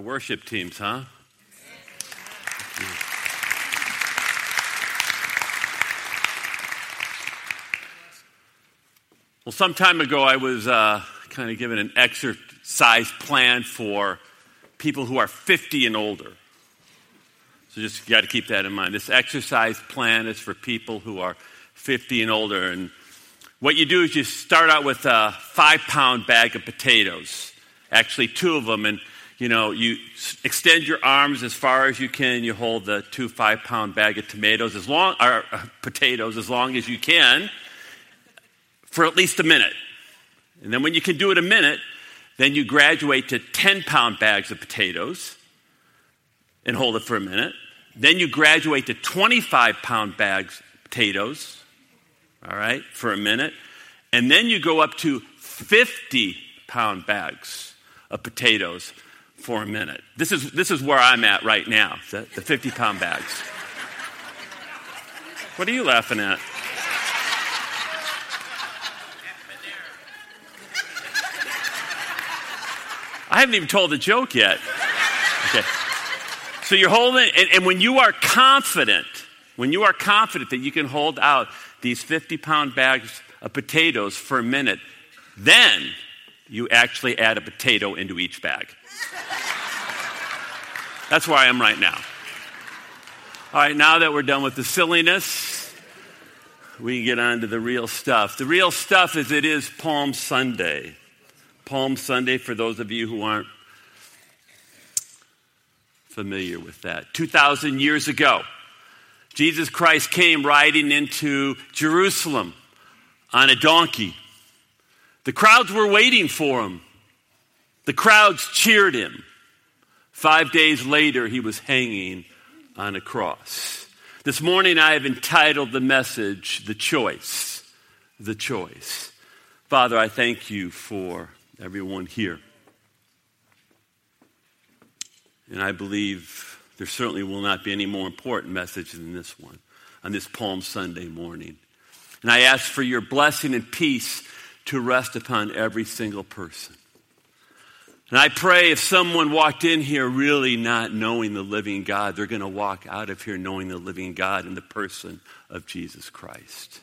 our worship teams, huh? Well, some time ago, I was uh, kind of given an exercise plan for people who are 50 and older. So just got to keep that in mind. This exercise plan is for people who are 50 and older. And what you do is you start out with a five pound bag of potatoes, actually, two of them. And you know, you extend your arms as far as you can. You hold the two five pound bag of tomatoes as long, or uh, potatoes as long as you can for at least a minute. And then when you can do it a minute, then you graduate to 10 pound bags of potatoes and hold it for a minute. Then you graduate to 25 pound bags of potatoes, all right, for a minute. And then you go up to 50 pound bags of potatoes for a minute. This is, this is where I'm at right now, the, the 50 pound bags. What are you laughing at? I haven't even told the joke yet. Okay. So you're holding, and, and, when you are confident, when you are confident that you can hold out these 50 pound bags of potatoes for a minute, then you actually add a potato into each bag. That's where I am right now. All right, now that we're done with the silliness, we can get on to the real stuff. The real stuff is it is Palm Sunday. Palm Sunday, for those of you who aren't familiar with that. 2,000 years ago, Jesus Christ came riding into Jerusalem on a donkey. The crowds were waiting for him, the crowds cheered him. Five days later, he was hanging on a cross. This morning, I have entitled the message, The Choice. The Choice. Father, I thank you for everyone here. And I believe there certainly will not be any more important message than this one on this Palm Sunday morning. And I ask for your blessing and peace to rest upon every single person. And I pray if someone walked in here really not knowing the living God, they're going to walk out of here knowing the living God in the person of Jesus Christ.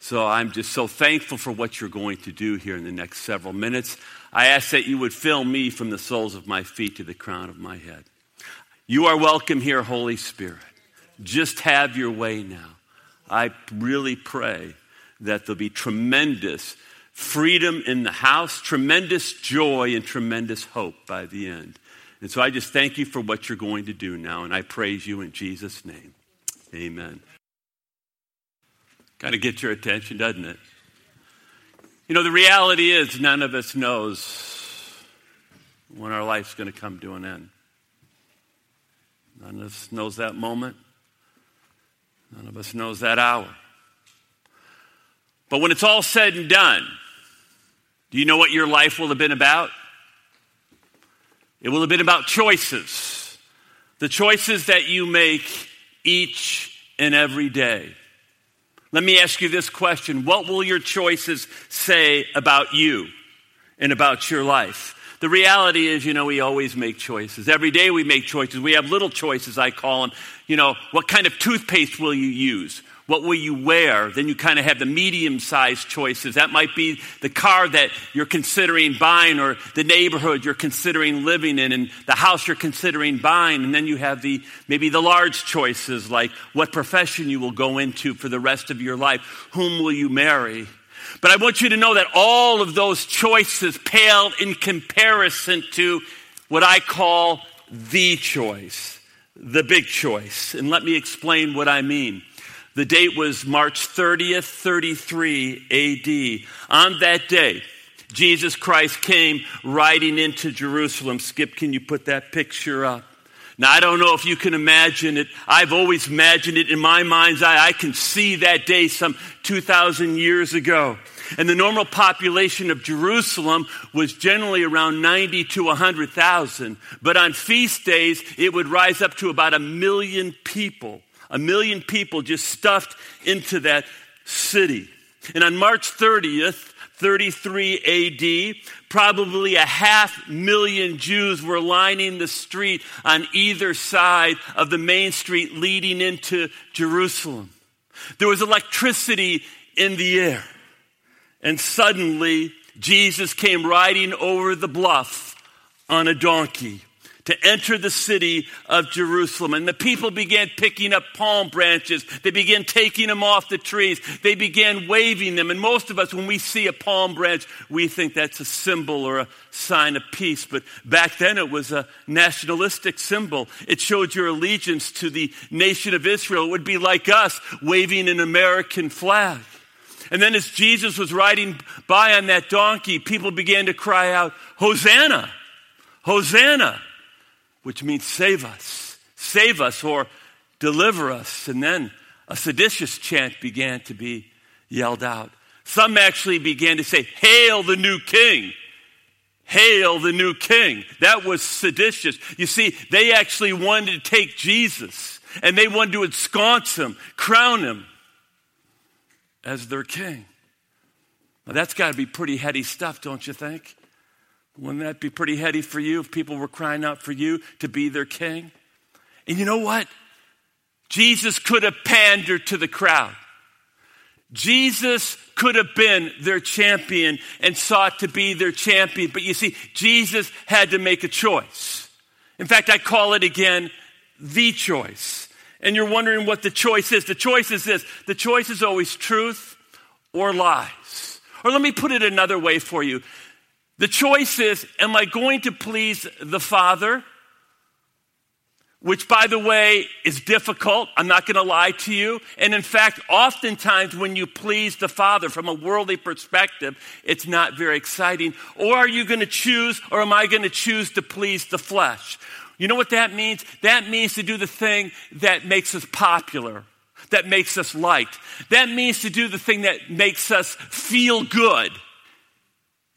So I'm just so thankful for what you're going to do here in the next several minutes. I ask that you would fill me from the soles of my feet to the crown of my head. You are welcome here, Holy Spirit. Just have your way now. I really pray that there'll be tremendous freedom in the house, tremendous joy, and tremendous hope by the end. And so I just thank you for what you're going to do now, and I praise you in Jesus' name. Amen. Kind of gets your attention, doesn't it? You know, the reality is none of us knows when our life's going to come to an end. None of us knows that moment. None of us knows that hour. But when it's all said and done, do you know what your life will have been about? It will have been about choices. The choices that you make each and every day. Let me ask you this question What will your choices say about you and about your life? The reality is, you know, we always make choices. Every day we make choices. We have little choices, I call them. You know, what kind of toothpaste will you use? What will you wear? Then you kind of have the medium sized choices. That might be the car that you're considering buying or the neighborhood you're considering living in and the house you're considering buying. And then you have the, maybe the large choices like what profession you will go into for the rest of your life. Whom will you marry? But I want you to know that all of those choices pale in comparison to what I call the choice, the big choice. And let me explain what I mean. The date was March 30th, 33 AD. On that day, Jesus Christ came riding into Jerusalem. Skip, can you put that picture up? Now, I don't know if you can imagine it. I've always imagined it in my mind's eye. I can see that day some 2,000 years ago. And the normal population of Jerusalem was generally around 90 to 100,000. But on feast days, it would rise up to about a million people a million people just stuffed into that city. And on March 30th, 33 AD. Probably a half million Jews were lining the street on either side of the main street leading into Jerusalem. There was electricity in the air. And suddenly, Jesus came riding over the bluff on a donkey to enter the city of Jerusalem. And the people began picking up palm branches. They began taking them off the trees. They began waving them. And most of us, when we see a palm branch, we think that's a symbol or a sign of peace. But back then it was a nationalistic symbol. It showed your allegiance to the nation of Israel. It would be like us waving an American flag. And then as Jesus was riding by on that donkey, people began to cry out, Hosanna! Hosanna! Which means save us, save us, or deliver us. And then a seditious chant began to be yelled out. Some actually began to say, Hail the new king! Hail the new king. That was seditious. You see, they actually wanted to take Jesus and they wanted to ensconce him, crown him as their king. Now, that's got to be pretty heady stuff, don't you think? Wouldn't that be pretty heady for you if people were crying out for you to be their king? And you know what? Jesus could have pandered to the crowd. Jesus could have been their champion and sought to be their champion. But you see, Jesus had to make a choice. In fact, I call it again the choice. And you're wondering what the choice is. The choice is this the choice is always truth or lies. Or let me put it another way for you the choice is Am I going to please the Father? Which, by the way, is difficult. I'm not going to lie to you. And in fact, oftentimes when you please the Father from a worldly perspective, it's not very exciting. Or are you going to choose, or am I going to choose to please the flesh? You know what that means? That means to do the thing that makes us popular, that makes us liked. That means to do the thing that makes us feel good.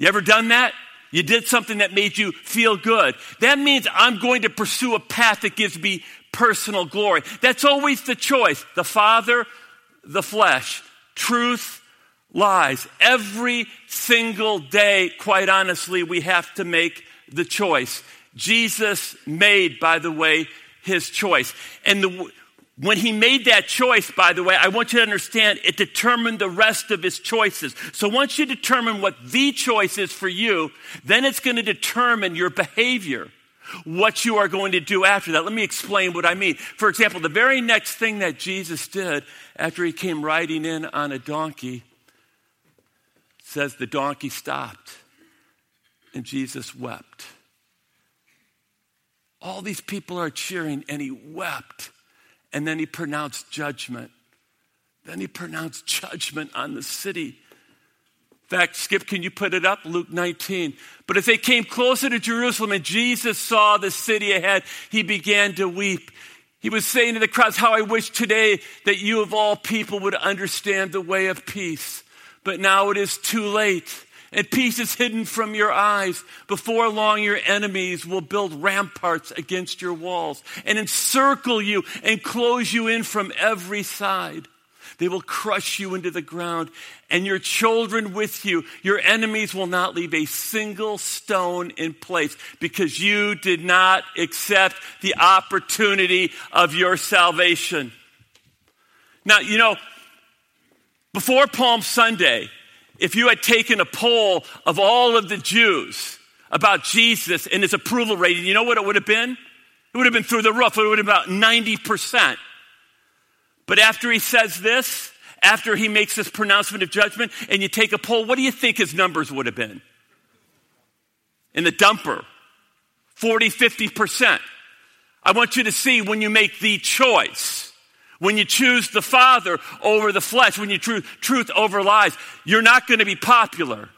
You ever done that? You did something that made you feel good. That means I'm going to pursue a path that gives me personal glory. That's always the choice the Father, the flesh, truth, lies. Every single day, quite honestly, we have to make the choice. Jesus made, by the way, his choice. And the, when he made that choice, by the way, I want you to understand it determined the rest of his choices. So once you determine what the choice is for you, then it's going to determine your behavior, what you are going to do after that. Let me explain what I mean. For example, the very next thing that Jesus did after he came riding in on a donkey says the donkey stopped and Jesus wept. All these people are cheering and he wept. And then he pronounced judgment. Then he pronounced judgment on the city. In fact, Skip, can you put it up? Luke 19. But as they came closer to Jerusalem and Jesus saw the city ahead, he began to weep. He was saying to the crowds, How I wish today that you of all people would understand the way of peace. But now it is too late and peace is hidden from your eyes. Before long, your enemies will build ramparts against your walls and encircle you and close you in from every side. They will crush you into the ground and your children with you. Your enemies will not leave a single stone in place because you did not accept the opportunity of your salvation. Now, you know, before Palm Sunday, if you had taken a poll of all of the Jews about Jesus and his approval rating, you know what it would have been? It would have been through the roof. It would have been about 90%. But after he says this, after he makes this pronouncement of judgment, and you take a poll, what do you think his numbers would have been? In the dumper, 40, 50%. I want you to see when you make the choice when you choose the Father over the flesh, when you choose truth over lies, you're not going to be popular.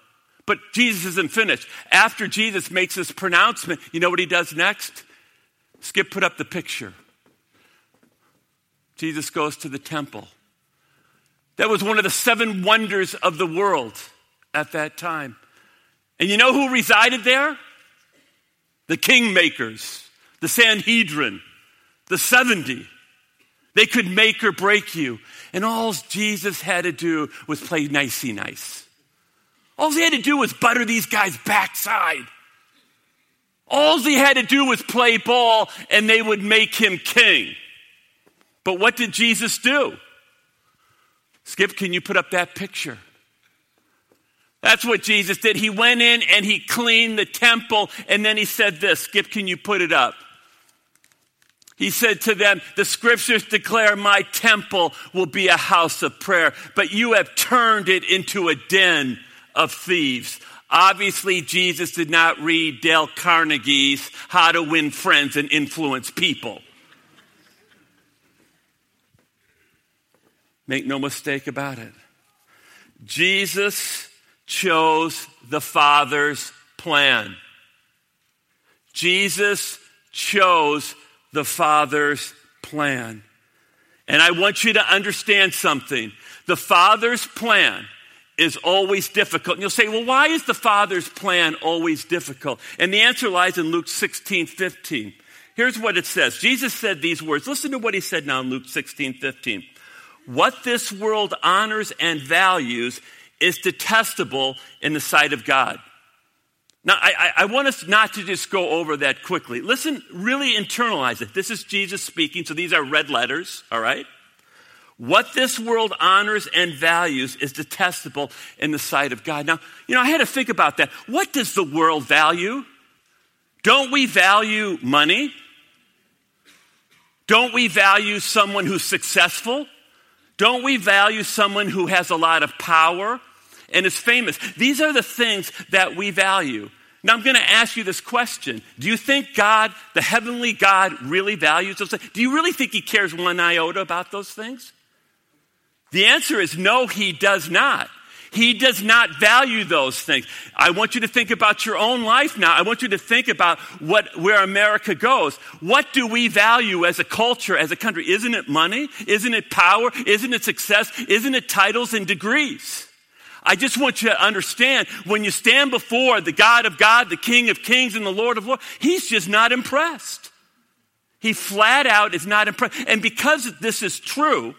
But Jesus isn't finished. After Jesus makes this pronouncement, you know what he does next? Skip put up the picture. Jesus goes to the temple. That was one of the seven wonders of the world at that time. And you know who resided there? The kingmakers, the Sanhedrin, the 70. They could make or break you. And all Jesus had to do was play nicey nice. All he had to do was butter these guys' backside. All he had to do was play ball and they would make him king. But what did Jesus do? Skip, can you put up that picture? That's what Jesus did. He went in and he cleaned the temple and then he said this. Skip, can you put it up? He said to them, The scriptures declare my temple will be a house of prayer, but you have turned it into a den of thieves. Obviously, Jesus did not read Dale Carnegie's How to Win Friends and Influence People. Make no mistake about it. Jesus chose the Father's plan. Jesus chose the Father's plan. And I want you to understand something. The Father's plan is always difficult. And you'll say, well, why is the Father's plan always difficult? And the answer lies in Luke 16, 15. Here's what it says. Jesus said these words. Listen to what he said now in Luke 16, 15. What this world honors and values is detestable in the sight of God. Now, I, I, want us not to just go over that quickly. Listen, really internalize it. This is Jesus speaking, so these are red letters, all right? What this world honors and values is detestable in the sight of God. Now, you know, I had to think about that. What does the world value? Don't we value money? Don't we value someone who's successful? Don't we value someone who has a lot of power and is famous? These are the things that we value. Now, I'm going to ask you this question Do you think God, the heavenly God, really values those things? Do you really think He cares one iota about those things? The answer is no, He does not. He does not value those things. I want you to think about your own life now. I want you to think about what, where America goes. What do we value as a culture, as a country? Isn't it money? Isn't it power? Isn't it success? Isn't it titles and degrees? I just want you to understand when you stand before the God of God, the King of Kings, and the Lord of Lords, He's just not impressed. He flat out is not impressed. And because this is true,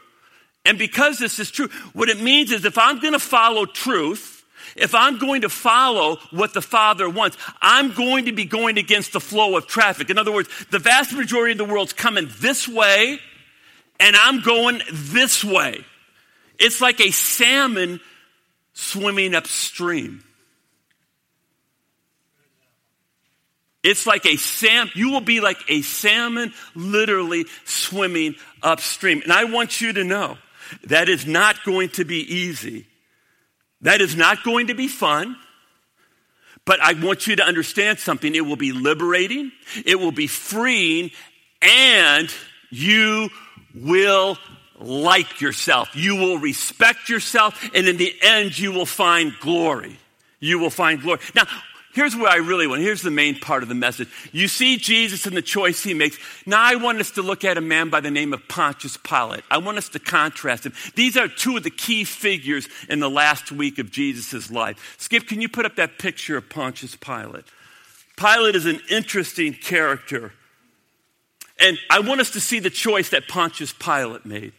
and because this is true, what it means is if I'm going to follow truth, if I'm going to follow what the Father wants, I'm going to be going against the flow of traffic. In other words, the vast majority of the world's coming this way, and I'm going this way. It's like a salmon swimming upstream. It's like a sam. you will be like a salmon literally swimming upstream. And I want you to know that is not going to be easy. That is not going to be fun. But I want you to understand something. It will be liberating, it will be freeing, and you will like yourself. You will respect yourself, and in the end, you will find glory. You will find glory. Now, Here's where I really want. Here's the main part of the message. You see Jesus and the choice he makes. Now I want us to look at a man by the name of Pontius Pilate. I want us to contrast him. These are two of the key figures in the last week of Jesus' life. Skip, can you put up that picture of Pontius Pilate? Pilate is an interesting character. And I want us to see the choice that Pontius Pilate made.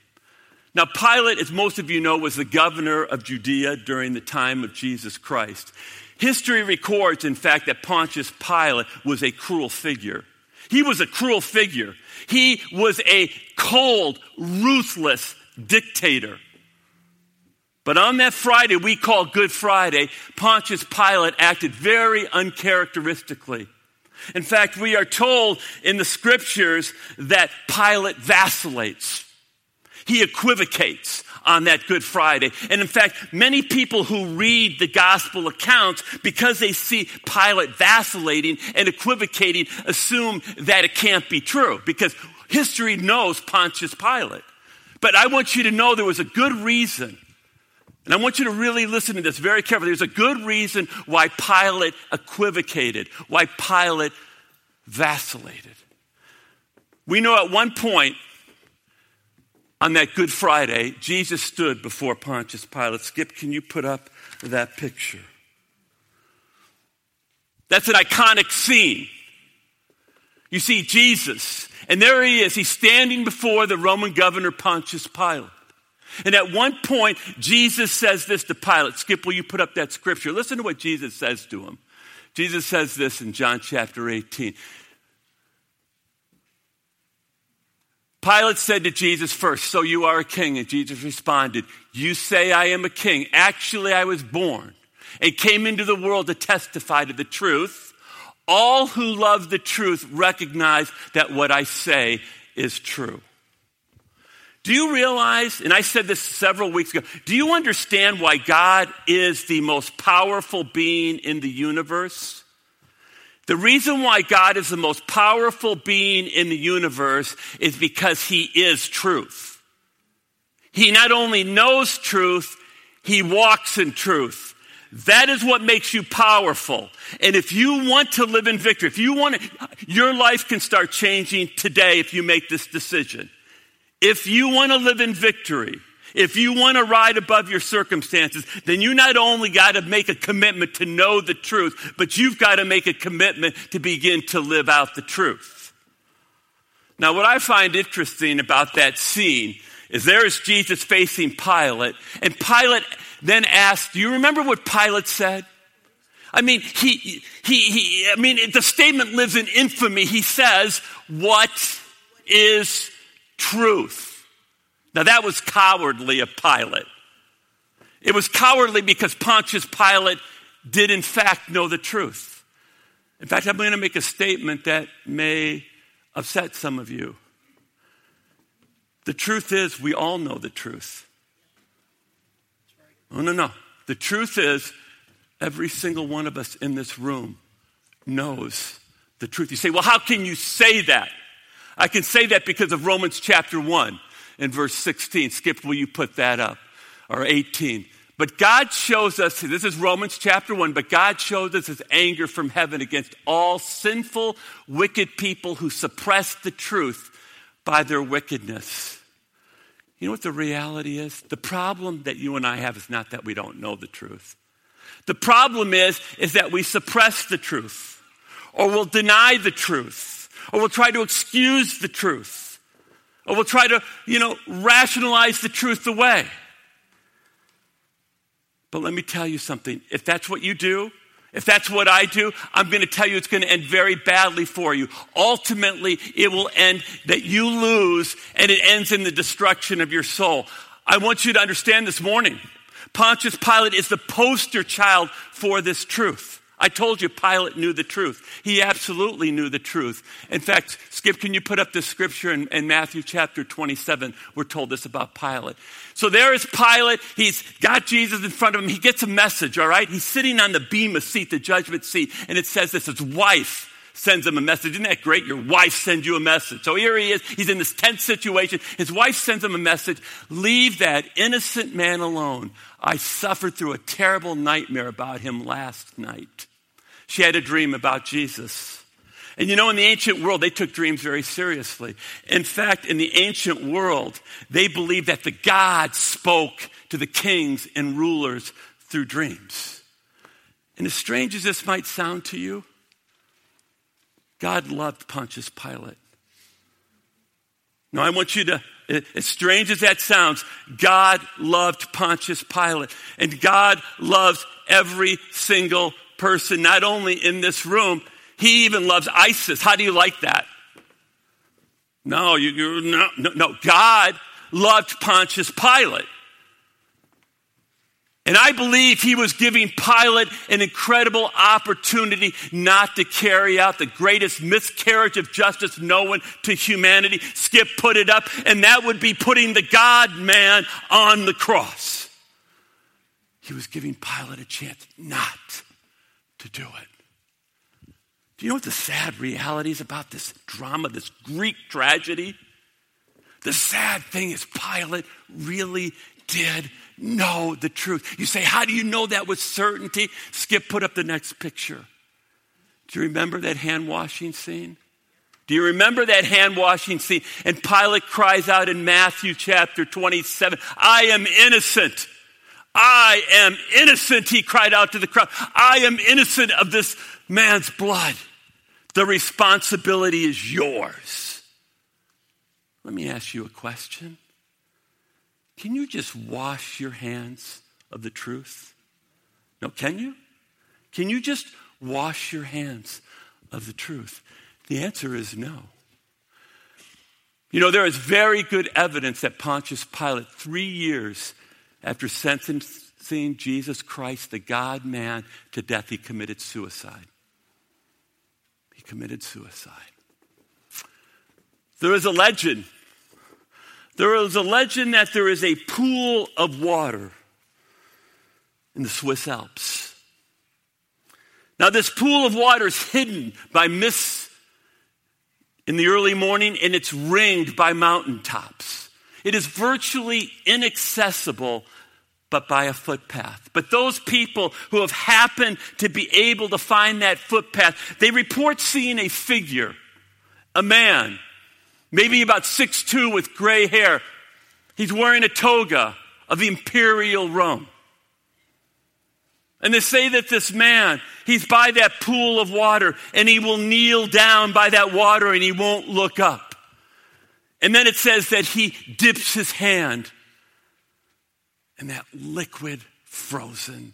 Now, Pilate, as most of you know, was the governor of Judea during the time of Jesus Christ. History records, in fact, that Pontius Pilate was a cruel figure. He was a cruel figure. He was a cold, ruthless dictator. But on that Friday we call Good Friday, Pontius Pilate acted very uncharacteristically. In fact, we are told in the scriptures that Pilate vacillates. He equivocates on that Good Friday. And in fact, many people who read the gospel accounts, because they see Pilate vacillating and equivocating, assume that it can't be true because history knows Pontius Pilate. But I want you to know there was a good reason. And I want you to really listen to this very carefully. There's a good reason why Pilate equivocated, why Pilate vacillated. We know at one point on that Good Friday, Jesus stood before Pontius Pilate. Skip, can you put up that picture? That's an iconic scene. You see Jesus, and there he is. He's standing before the Roman governor Pontius Pilate. And at one point, Jesus says this to Pilate. Skip, will you put up that scripture? Listen to what Jesus says to him. Jesus says this in John chapter 18. Pilate said to Jesus first, So you are a king. And Jesus responded, You say I am a king. Actually, I was born and came into the world to testify to the truth. All who love the truth recognize that what I say is true. Do you realize, and I said this several weeks ago, do you understand why God is the most powerful being in the universe? The reason why God is the most powerful being in the universe is because he is truth. He not only knows truth, he walks in truth. That is what makes you powerful. And if you want to live in victory, if you want to, your life can start changing today if you make this decision. If you want to live in victory, if you want to ride above your circumstances, then you not only got to make a commitment to know the truth, but you've got to make a commitment to begin to live out the truth. Now, what I find interesting about that scene is there is Jesus facing Pilate, and Pilate then asked, Do you remember what Pilate said? I mean, he, he, he, I mean, the statement lives in infamy. He says, What is truth? Now, that was cowardly of Pilate. It was cowardly because Pontius Pilate did, in fact, know the truth. In fact, I'm going to make a statement that may upset some of you. The truth is, we all know the truth. Oh, no, no. The truth is, every single one of us in this room knows the truth. You say, well, how can you say that? I can say that because of Romans chapter 1 and verse 16. Skip, will you put that up? Or 18. But God shows us, this is Romans chapter 1, but God shows us his anger from heaven against all sinful, wicked people who suppress the truth by their wickedness. You know what the reality is? The problem that you and I have is not that we don't know the truth. The problem is, is that we suppress the truth, or we'll deny the truth, or we'll try to excuse the truth, or we'll try to, you know, rationalize the truth away. But let me tell you something. If that's what you do, if that's what I do, I'm going to tell you it's going to end very badly for you. Ultimately, it will end that you lose and it ends in the destruction of your soul. I want you to understand this morning Pontius Pilate is the poster child for this truth. I told you Pilate knew the truth. He absolutely knew the truth. In fact, Skip, can you put up this scripture in, in, Matthew chapter 27? We're told this about Pilate. So there is Pilate. He's got Jesus in front of him. He gets a message, all right? He's sitting on the bema seat, the judgment seat, and it says this his wife sends him a message. Isn't that great? Your wife sends you a message. So here he is. He's in this tense situation. His wife sends him a message. Leave that innocent man alone. I suffered through a terrible nightmare about him last night. She had a dream about Jesus. And you know, in the ancient world, they took dreams very seriously. In fact, in the ancient world, they believed that the gods spoke to the kings and rulers through dreams. And as strange as this might sound to you, God loved Pontius Pilate. Now, I want you to, as strange as that sounds, God loved Pontius Pilate. And God loves every single person, not only in this room, he even loves ISIS. How do you like that? No, you, you no, no, no. God loved Pontius Pilate. And I believe he was giving Pilate an incredible opportunity not to carry out the greatest miscarriage of justice known to humanity. Skip put it up, and that would be putting the God man on the cross. He was giving Pilate a chance not to do it. Do you know what the sad reality is about this drama, this Greek tragedy? The sad thing is, Pilate really did know the truth. You say, How do you know that with certainty? Skip, put up the next picture. Do you remember that hand washing scene? Do you remember that hand washing scene? And Pilate cries out in Matthew chapter 27 I am innocent. I am innocent, he cried out to the crowd. I am innocent of this man's blood. The responsibility is yours. Let me ask you a question. Can you just wash your hands of the truth? No, can you? Can you just wash your hands of the truth? The answer is no. You know, there is very good evidence that Pontius Pilate, three years after sentencing Jesus Christ, the God man, to death, he committed suicide. He committed suicide. There is a legend. There is a legend that there is a pool of water in the Swiss Alps. Now, this pool of water is hidden by mist in the early morning and it's ringed by mountaintops. It is virtually inaccessible but by a footpath. But those people who have happened to be able to find that footpath, they report seeing a figure, a man, maybe about six two with gray hair. He's wearing a toga of imperial Rome. And they say that this man, he's by that pool of water and he will kneel down by that water and he won't look up. And then it says that he dips his hand in that liquid frozen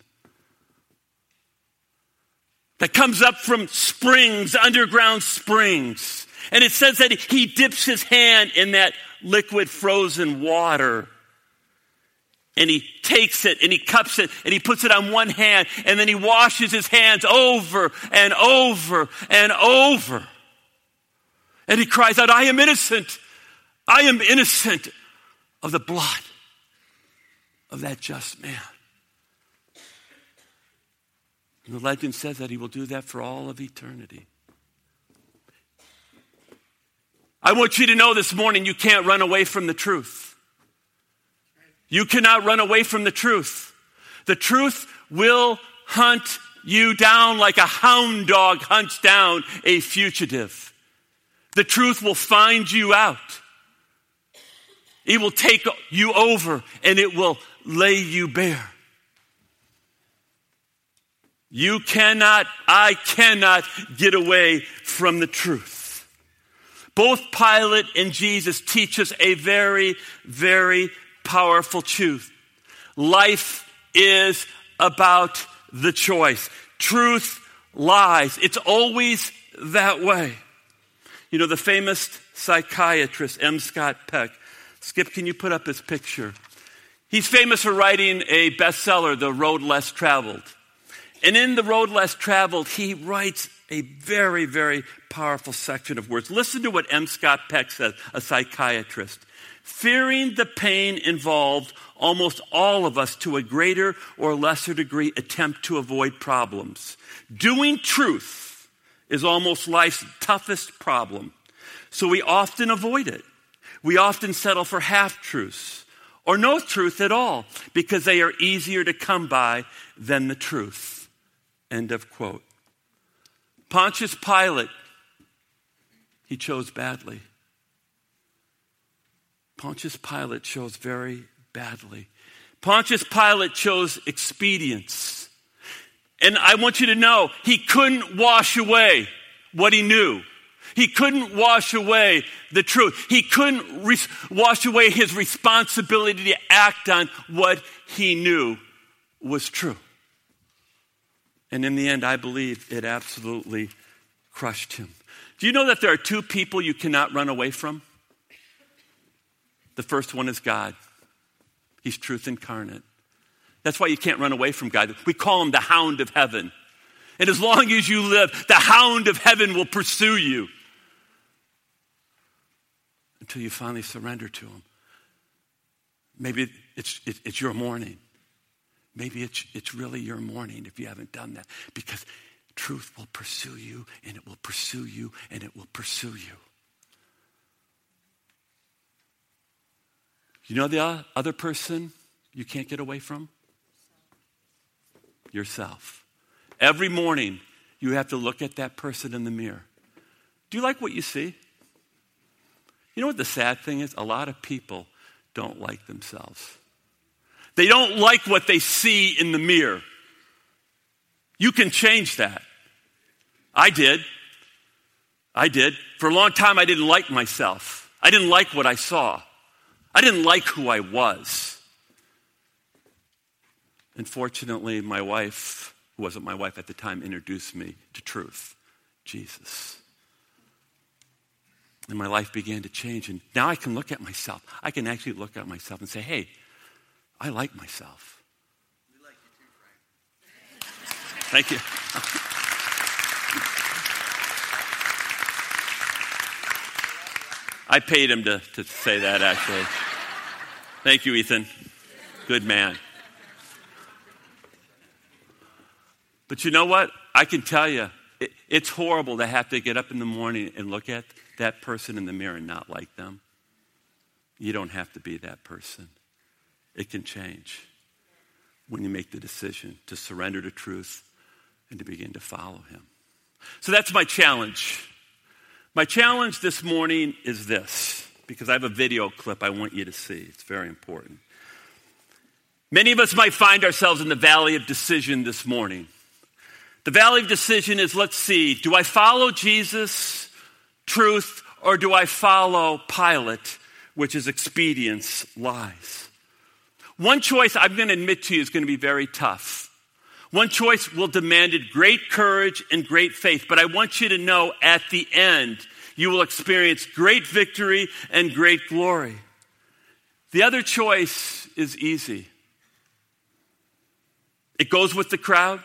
that comes up from springs, underground springs. And it says that he dips his hand in that liquid frozen water and he takes it and he cups it and he puts it on one hand and then he washes his hands over and over and over. And he cries out, I am innocent. I am innocent of the blood of that just man. And the legend says that he will do that for all of eternity. I want you to know this morning you can't run away from the truth. You cannot run away from the truth. The truth will hunt you down like a hound dog hunts down a fugitive. The truth will find you out. It will take you over and it will lay you bare. You cannot, I cannot get away from the truth. Both Pilate and Jesus teach us a very, very powerful truth. Life is about the choice. Truth, lies. It's always that way. You know, the famous psychiatrist M. Scott Peck. Skip, can you put up his picture? He's famous for writing a bestseller, The Road Less Traveled. And in The Road Less Traveled, he writes a very, very powerful section of words. Listen to what M. Scott Peck says, a psychiatrist. Fearing the pain involved, almost all of us, to a greater or lesser degree, attempt to avoid problems. Doing truth is almost life's toughest problem. So we often avoid it. We often settle for half truths or no truth at all because they are easier to come by than the truth. End of quote. Pontius Pilate, he chose badly. Pontius Pilate chose very badly. Pontius Pilate chose expedience. And I want you to know, he couldn't wash away what he knew. He couldn't wash away the truth. He couldn't re- wash away his responsibility to act on what he knew was true. And in the end, I believe it absolutely crushed him. Do you know that there are two people you cannot run away from? The first one is God. He's truth incarnate. That's why you can't run away from God. We call him the hound of heaven. And as long as you live, the hound of heaven will pursue you until you finally surrender to him. Maybe it's, it, it's your morning. Maybe it's, it's really your morning if you haven't done that. Because truth will pursue you, and it will pursue you, and it will pursue you. You know the other person you can't get away from? Yourself. Every morning, you have to look at that person in the mirror. Do you like what you see? You know what the sad thing is? A lot of people don't like themselves. They don't like what they see in the mirror. You can change that. I did. I did. For a long time, I didn't like myself. I didn't like what I saw. I didn't like who I was. And fortunately, my wife, who wasn't my wife at the time, introduced me to truth Jesus. And my life began to change. And now I can look at myself. I can actually look at myself and say, hey, I like myself. We like you too, Frank. Thank you. I paid him to, to say that, actually. Thank you, Ethan. Good man. But you know what? I can tell you, it, it's horrible to have to get up in the morning and look at that person in the mirror and not like them. You don't have to be that person. It can change when you make the decision to surrender to truth and to begin to follow Him. So that's my challenge. My challenge this morning is this, because I have a video clip I want you to see. It's very important. Many of us might find ourselves in the valley of decision this morning. The valley of decision is let's see, do I follow Jesus, truth, or do I follow Pilate, which is expedience, lies? One choice I'm going to admit to you is going to be very tough. One choice will demand great courage and great faith, but I want you to know at the end, you will experience great victory and great glory. The other choice is easy. It goes with the crowd.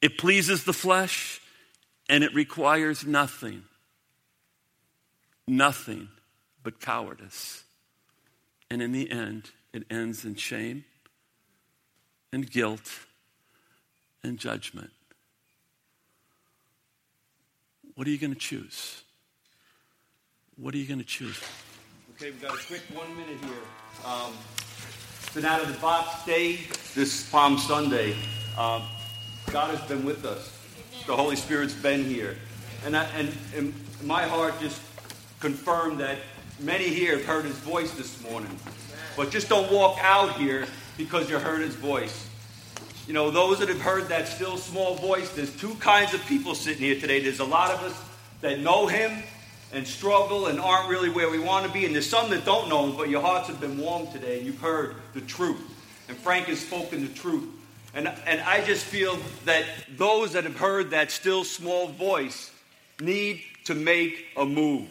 It pleases the flesh and it requires nothing, nothing but cowardice. And in the end, it ends in shame and guilt and judgment. What are you going to choose? What are you going to choose? Okay, we've got a quick one minute here. Um, been out of the box day this Palm Sunday. Um, God has been with us. The Holy Spirit's been here. And, I, and, and my heart just confirmed that many here have heard his voice this morning. But just don't walk out here because you heard his voice. You know, those that have heard that still small voice, there's two kinds of people sitting here today. There's a lot of us that know him and struggle and aren't really where we want to be. And there's some that don't know him, but your hearts have been warmed today and you've heard the truth. And Frank has spoken the truth. And, and I just feel that those that have heard that still small voice need to make a move.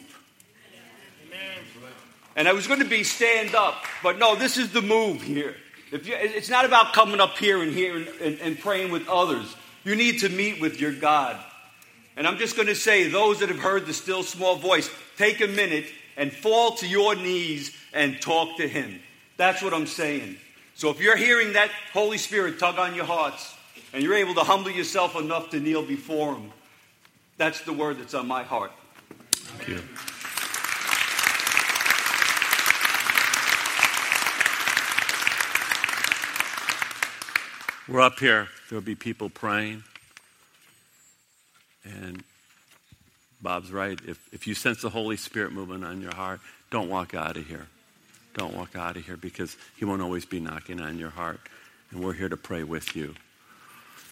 And I was going to be stand up, but no, this is the move here. You, it's not about coming up here and here and, and, and praying with others. You need to meet with your God. And I'm just going to say, those that have heard the still small voice, take a minute and fall to your knees and talk to Him. That's what I'm saying. So if you're hearing that Holy Spirit tug on your hearts and you're able to humble yourself enough to kneel before Him, that's the word that's on my heart. Thank you. We're up here. There'll be people praying. And Bob's right. If, if you sense the Holy Spirit moving on your heart, don't walk out of here. Don't walk out of here because He won't always be knocking on your heart. And we're here to pray with you.